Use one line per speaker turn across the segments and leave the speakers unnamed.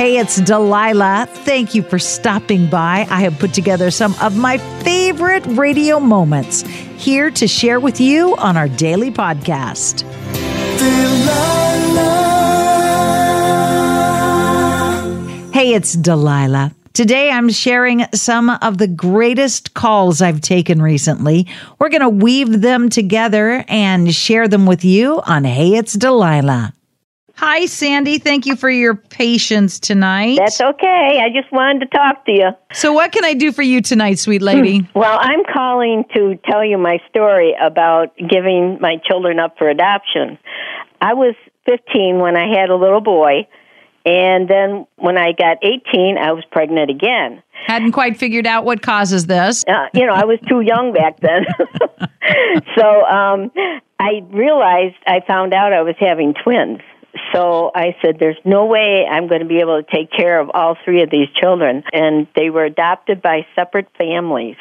Hey, it's Delilah. Thank you for stopping by. I have put together some of my favorite radio moments here to share with you on our daily podcast. Hey, it's Delilah. Today I'm sharing some of the greatest calls I've taken recently. We're going to weave them together and share them with you on Hey, it's Delilah. Hi, Sandy. Thank you for your patience tonight.
That's okay. I just wanted to talk to you.
So, what can I do for you tonight, sweet lady?
Well, I'm calling to tell you my story about giving my children up for adoption. I was 15 when I had a little boy, and then when I got 18, I was pregnant again.
Hadn't quite figured out what causes this.
Uh, you know, I was too young back then. so um, I realized, I found out I was having twins. So I said, there's no way I'm going to be able to take care of all three of these children. And they were adopted by separate families.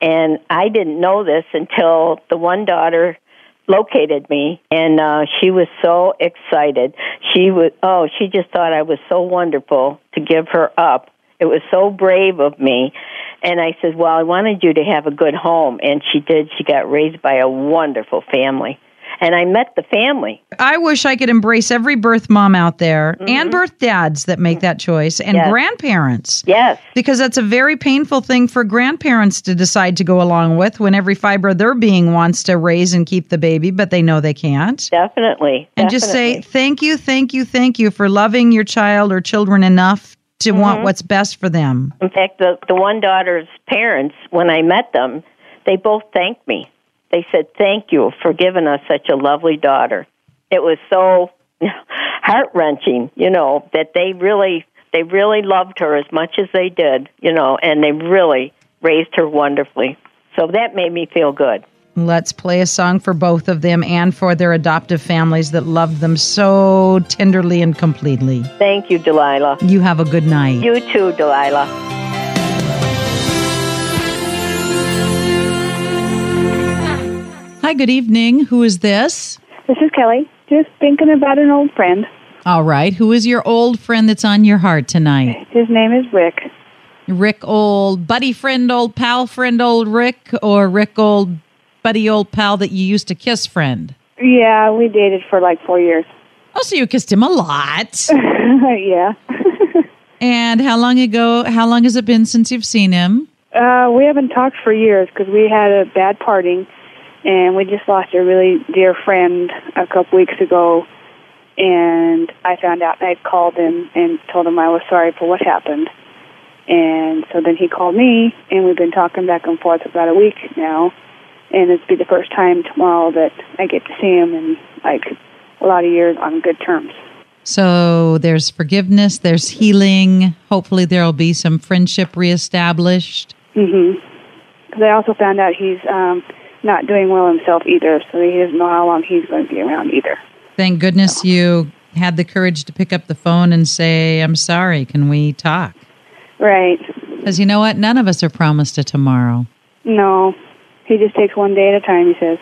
And I didn't know this until the one daughter located me and uh she was so excited. She was oh she just thought i was so wonderful to give her up. It was so brave of me. And i said well i wanted you to have a good home. And she did. She got raised by a wonderful family and I met the family.
I wish I could embrace every birth mom out there mm-hmm. and birth dads that make that choice and yes. grandparents.
Yes.
Because that's a very painful thing for grandparents to decide to go along with when every fiber of their being wants to raise and keep the baby, but they know they can't.
Definitely.
And
definitely.
just say, thank you, thank you, thank you for loving your child or children enough to mm-hmm. want what's best for them.
In fact, the, the one daughter's parents, when I met them, they both thanked me they said, Thank you for giving us such a lovely daughter. It was so heart wrenching, you know, that they really they really loved her as much as they did, you know, and they really raised her wonderfully. So that made me feel good.
Let's play a song for both of them and for their adoptive families that loved them so tenderly and completely.
Thank you, Delilah.
You have a good night.
You too, Delilah.
Hi, good evening. Who is this?
This is Kelly. Just thinking about an old friend.
All right. Who is your old friend that's on your heart tonight?
His name is Rick.
Rick, old buddy friend, old pal friend, old Rick, or Rick, old buddy, old pal that you used to kiss friend?
Yeah, we dated for like four years.
Oh, so you kissed him a lot.
yeah.
and how long ago, how long has it been since you've seen him?
Uh, we haven't talked for years because we had a bad parting and we just lost a really dear friend a couple weeks ago and I found out and I called him and told him I was sorry for what happened. And so then he called me and we've been talking back and forth about a week now. And it'll be the first time tomorrow that I get to see him in like a lot of years on good terms.
So there's forgiveness, there's healing. Hopefully there'll be some friendship reestablished.
Mhm. Because I also found out he's um not doing well himself either, so he doesn't know how long he's going to be around either.
Thank goodness so. you had the courage to pick up the phone and say, I'm sorry, can we talk?
Right.
Because you know what? None of us are promised a tomorrow.
No. He just takes one day at a time, he says.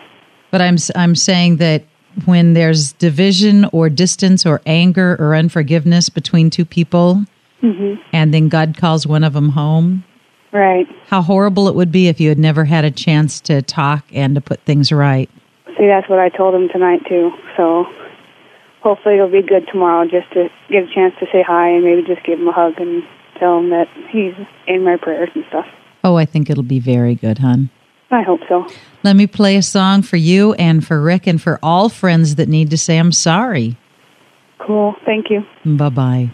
But I'm, I'm saying that when there's division or distance or anger or unforgiveness between two people, mm-hmm. and then God calls one of them home,
Right.
How horrible it would be if you had never had a chance to talk and to put things right.
See, that's what I told him tonight, too. So hopefully it'll be good tomorrow just to get a chance to say hi and maybe just give him a hug and tell him that he's in my prayers and stuff.
Oh, I think it'll be very good, hon.
I hope so.
Let me play a song for you and for Rick and for all friends that need to say I'm sorry.
Cool. Thank you.
Bye bye.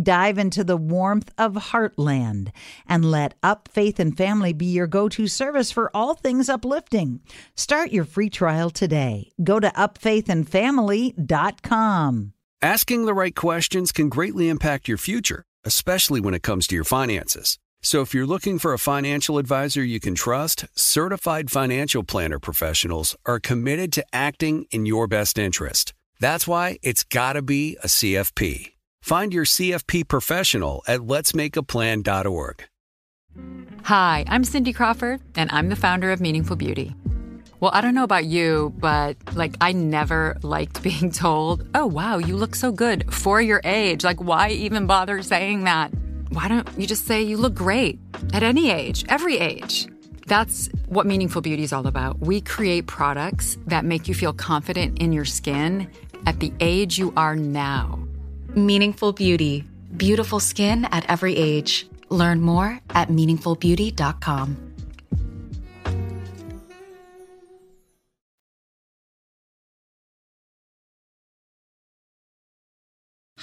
Dive into the warmth of Heartland and let Up Faith and Family be your go to service for all things uplifting. Start your free trial today. Go to upfaithandfamily.com.
Asking the right questions can greatly impact your future, especially when it comes to your finances. So if you're looking for a financial advisor you can trust, certified financial planner professionals are committed to acting in your best interest. That's why it's got to be a CFP. Find your CFP professional at letsmakeaplan.org.
Hi, I'm Cindy Crawford, and I'm the founder of Meaningful Beauty. Well, I don't know about you, but like, I never liked being told, oh, wow, you look so good for your age. Like, why even bother saying that? Why don't you just say you look great at any age, every age? That's what Meaningful Beauty is all about. We create products that make you feel confident in your skin at the age you are now.
Meaningful Beauty. Beautiful skin at every age. Learn more at meaningfulbeauty.com.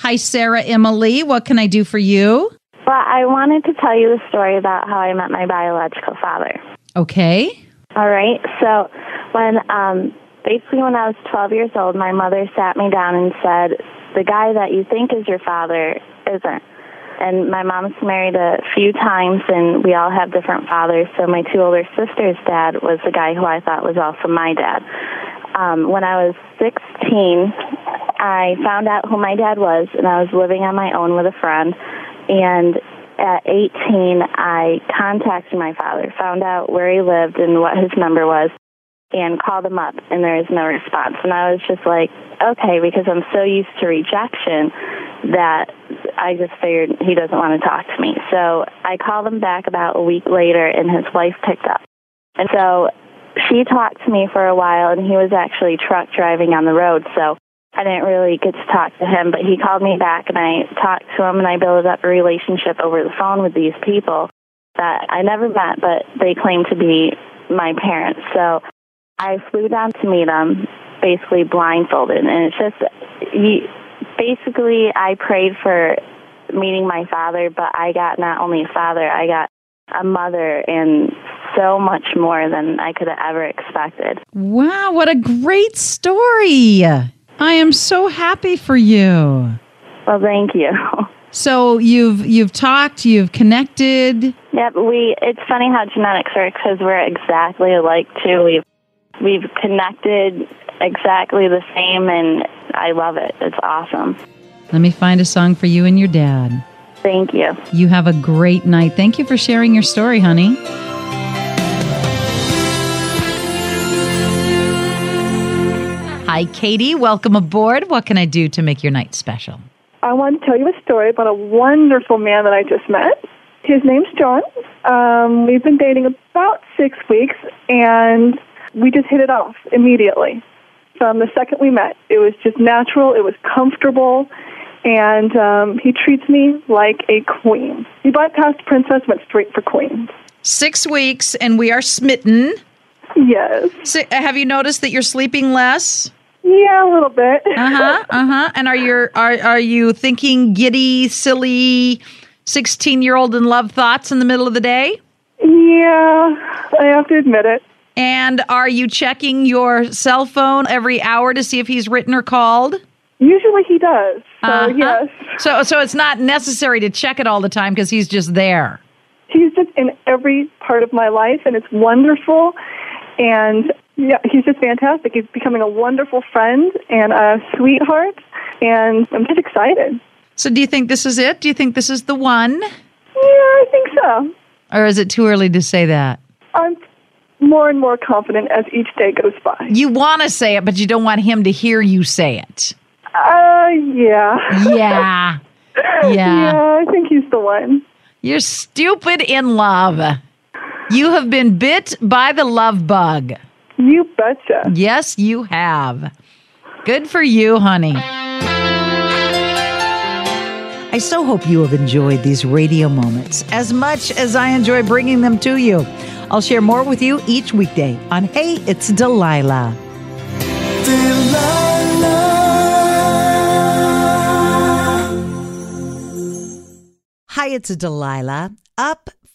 Hi, Sarah Emily. What can I do for you?
Well, I wanted to tell you the story about how I met my biological father.
Okay.
All right. So, when um, basically when I was 12 years old, my mother sat me down and said, "The guy that you think is your father isn't." And my mom's married a few times, and we all have different fathers. So my two older sisters' dad was the guy who I thought was also my dad. Um, when I was 16, I found out who my dad was, and I was living on my own with a friend. And at 18, I contacted my father, found out where he lived and what his number was, and call them up, and there was no response. And I was just like, okay, because I'm so used to rejection that I just figured he doesn't want to talk to me. So I called him back about a week later, and his wife picked up. And so she talked to me for a while, and he was actually truck driving on the road, so I didn't really get to talk to him. But he called me back, and I talked to him, and I built up a relationship over the phone with these people that I never met, but they claimed to be my parents. So I flew down to meet him, basically blindfolded, and it's just he, basically I prayed for meeting my father, but I got not only a father, I got a mother and so much more than I could have ever expected.
Wow, what a great story. I am so happy for you.
Well, thank you.
So you've you've talked, you've connected.
Yep, we. It's funny how genetics work because we're exactly alike too. We've we've connected exactly the same, and I love it. It's awesome.
Let me find a song for you and your dad.
Thank you.
You have a great night. Thank you for sharing your story, honey. Hi, Katie. Welcome aboard. What can I do to make your night special?
I want to tell you a story about a wonderful man that I just met. His name's John. Um, we've been dating about six weeks, and we just hit it off immediately. From the second we met, it was just natural, it was comfortable, and um, he treats me like a queen. He bypassed princess, went straight for queen.
Six weeks, and we are smitten.
Yes.
So, have you noticed that you're sleeping less?
Yeah, a little bit.
Uh huh. Uh huh. And are you are are you thinking giddy, silly, sixteen year old in love thoughts in the middle of the day?
yeah, I have to admit it.
And are you checking your cell phone every hour to see if he's written or called?
Usually he does. So,
Uh-huh.
yes.
So so it's not necessary to check it all the time because he's just there.
he's just in every part of my life and it's wonderful and yeah he's just fantastic he's becoming a wonderful friend and a sweetheart and i'm just excited
So do you think this is it? Do you think this is the one?
yeah i think so
Or is it too early to say that?
i'm more and more confident as each day goes by
You want to say it, but you don't want him to hear you say it.
uh yeah
Yeah. Yeah.
yeah i think he's the one
You're stupid in love. You have been bit by the love bug.
you betcha
Yes, you have. Good for you, honey. I so hope you have enjoyed these radio moments as much as I enjoy bringing them to you. I'll share more with you each weekday on Hey, It's Delilah. Hi, it's Delilah. Up,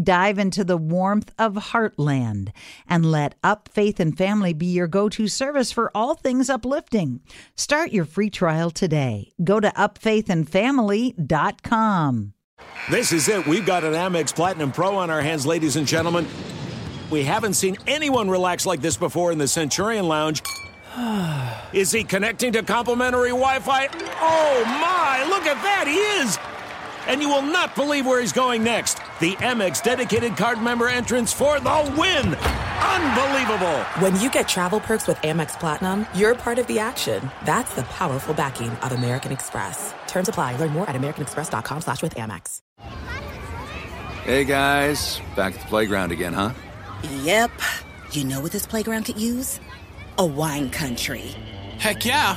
Dive into the warmth of Heartland and let Up Faith and Family be your go to service for all things uplifting. Start your free trial today. Go to upfaithandfamily.com.
This is it. We've got an Amex Platinum Pro on our hands, ladies and gentlemen. We haven't seen anyone relax like this before in the Centurion Lounge. Is he connecting to complimentary Wi Fi? Oh my, look at that, he is! And you will not believe where he's going next. The Amex dedicated card member entrance for the win. Unbelievable.
When you get travel perks with Amex Platinum, you're part of the action. That's the powerful backing of American Express. Terms apply. Learn more at americanexpress.com slash with Amex.
Hey guys, back at the playground again, huh?
Yep. You know what this playground could use? A wine country.
Heck yeah,